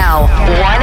Now, one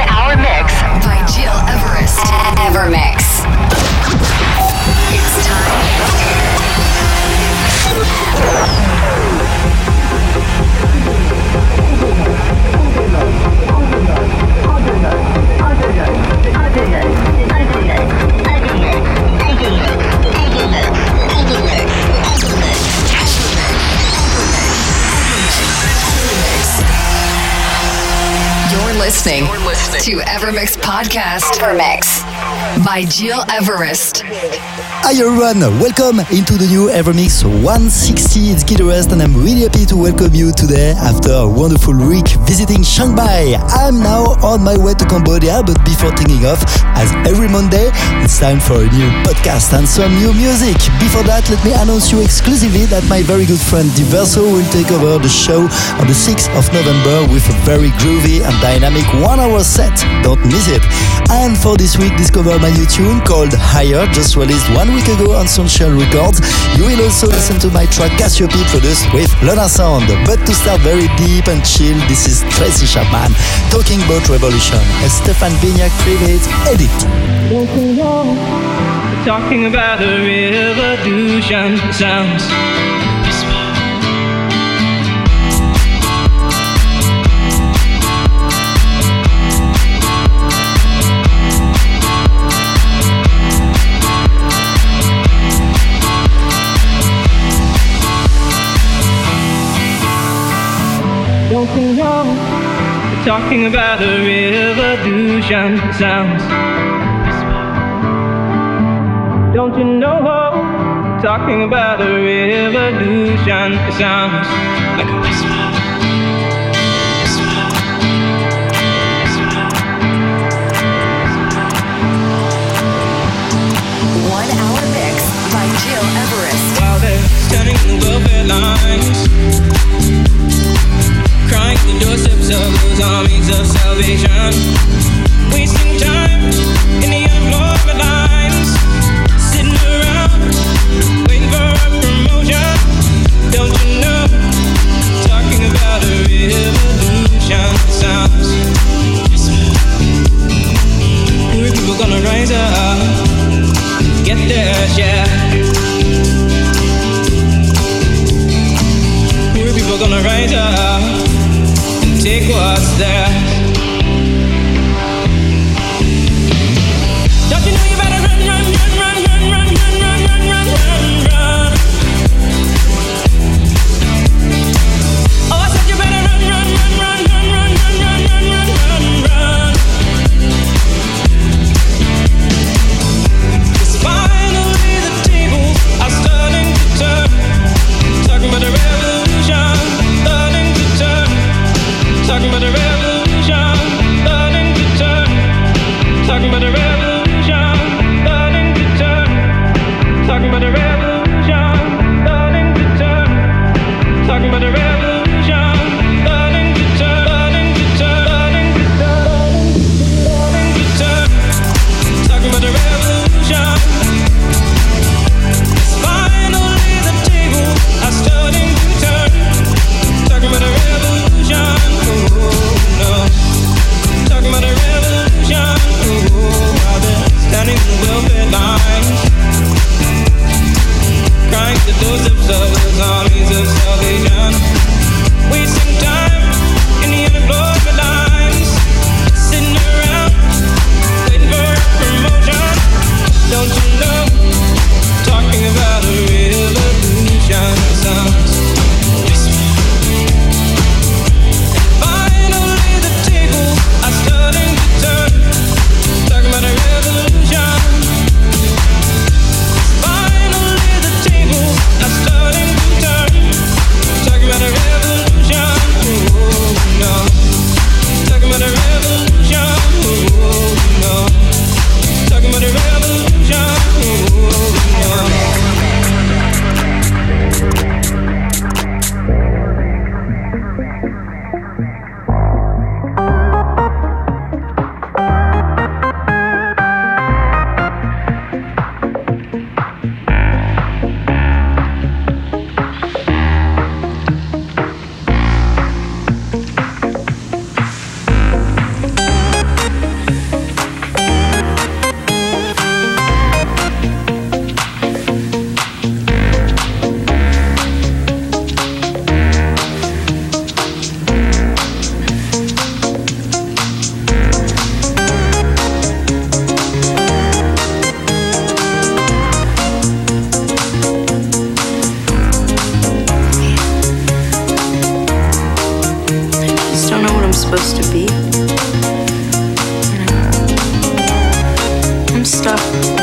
You're listening, to Evermix Podcast. Evermix by Gil Everest. Hi everyone, welcome into the new Evermix 160. It's Gil Everest and I'm really happy to welcome you today after a wonderful week visiting Shanghai. I'm now on my way to Cambodia, but before taking off, as every Monday, it's time for a new podcast and some new music. Before that, let me announce you exclusively that my very good friend Diverso will take over the show on the 6th of November with a very groovy and dynamic one hour set. Don't miss it. And for this week, discover my new tune called Higher, just released one week ago on Sunshine Records. You will also listen to my track Cassiope produced with Lona Sound. But to start very deep and chill, this is Tracy Chapman talking about revolution. A Stefan Vignac private edit. Talking about a revolution sounds Don't you know? Talking about a revolution sounds Don't you know? Talking about a revolution sounds like a whisper. One hour mix by Gil Everest. While they're standing in the welfare lines Doorsteps of those armies of salvation. Wasting time in the lines. Sitting around waiting for a promotion. Don't you know? Talking about a revolution sounds Who people gonna rise up. Get people gonna rise up take what's theirs. Yeah.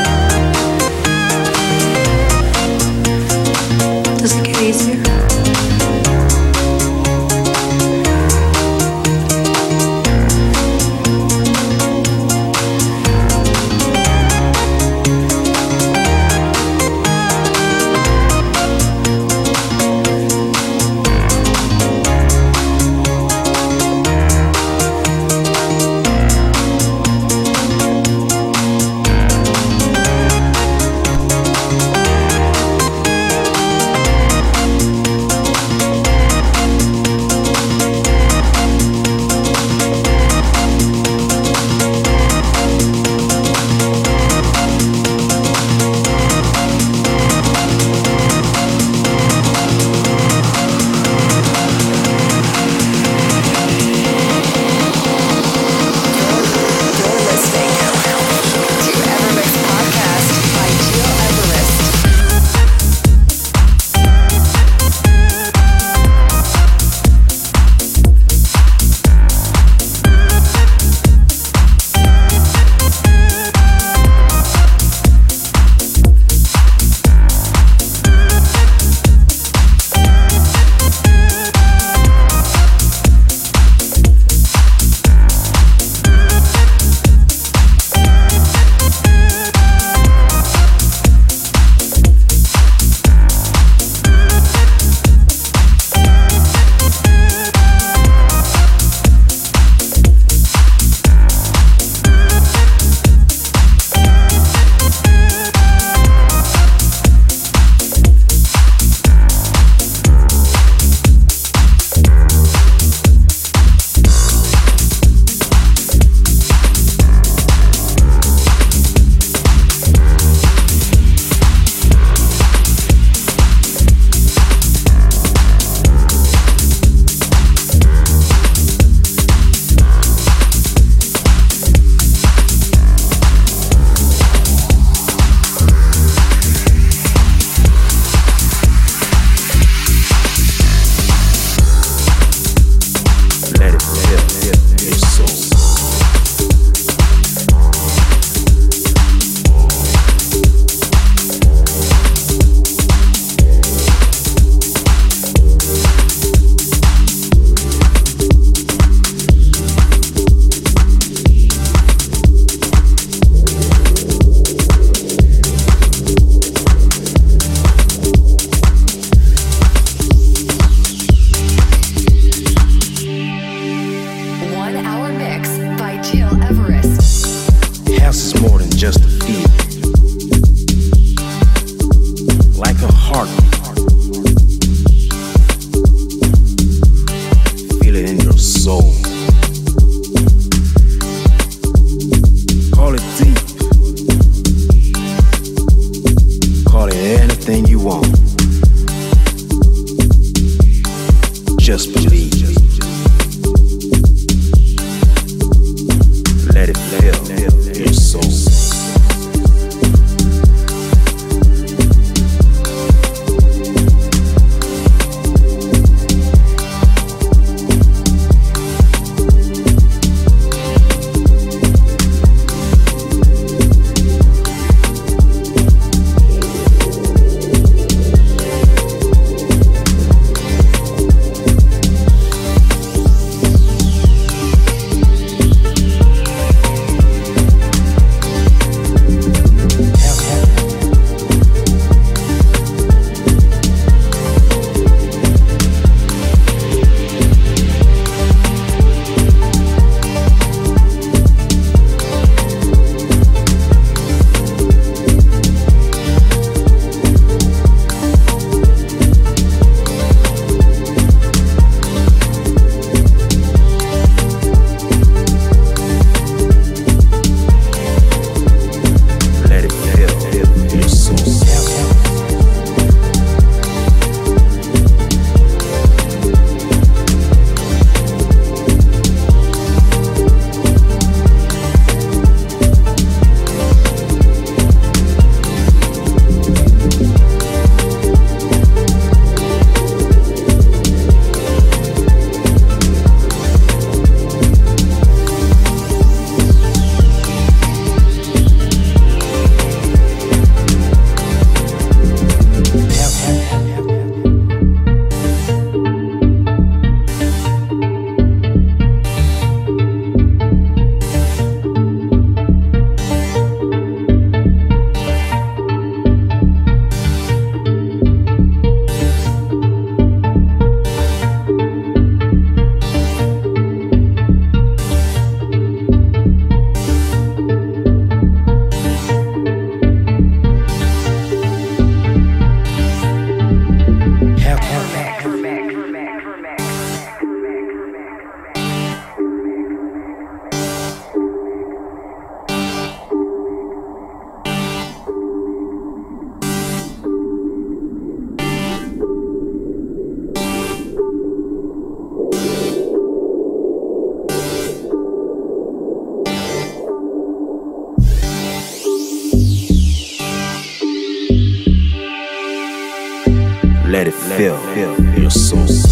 feel, feel, feel your soul.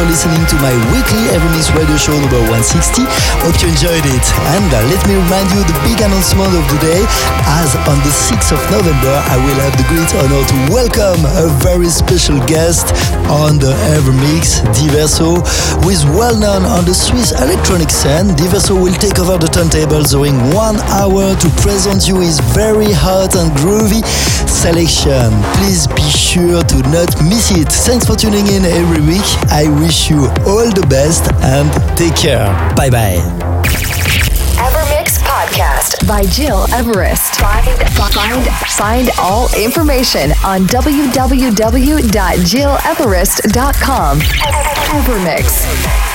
You're listening to my weekly Evermix radio show number 160. Hope you enjoyed it. And uh, let me remind you the big announcement of the day. As on the 6th of November, I will have the great honor to welcome a very special guest on the Evermix, Diverso, who is well known on the Swiss electronic scene. Diverso will take over the turntables during one hour to present you his very hot and groovy selection. Please be sure to not miss it. Thanks for tuning in every week. I wish you all the best and take care. Bye bye. Evermix Podcast by Gil Everest. Find, find, find all information on www.gileverest.com. Evermix.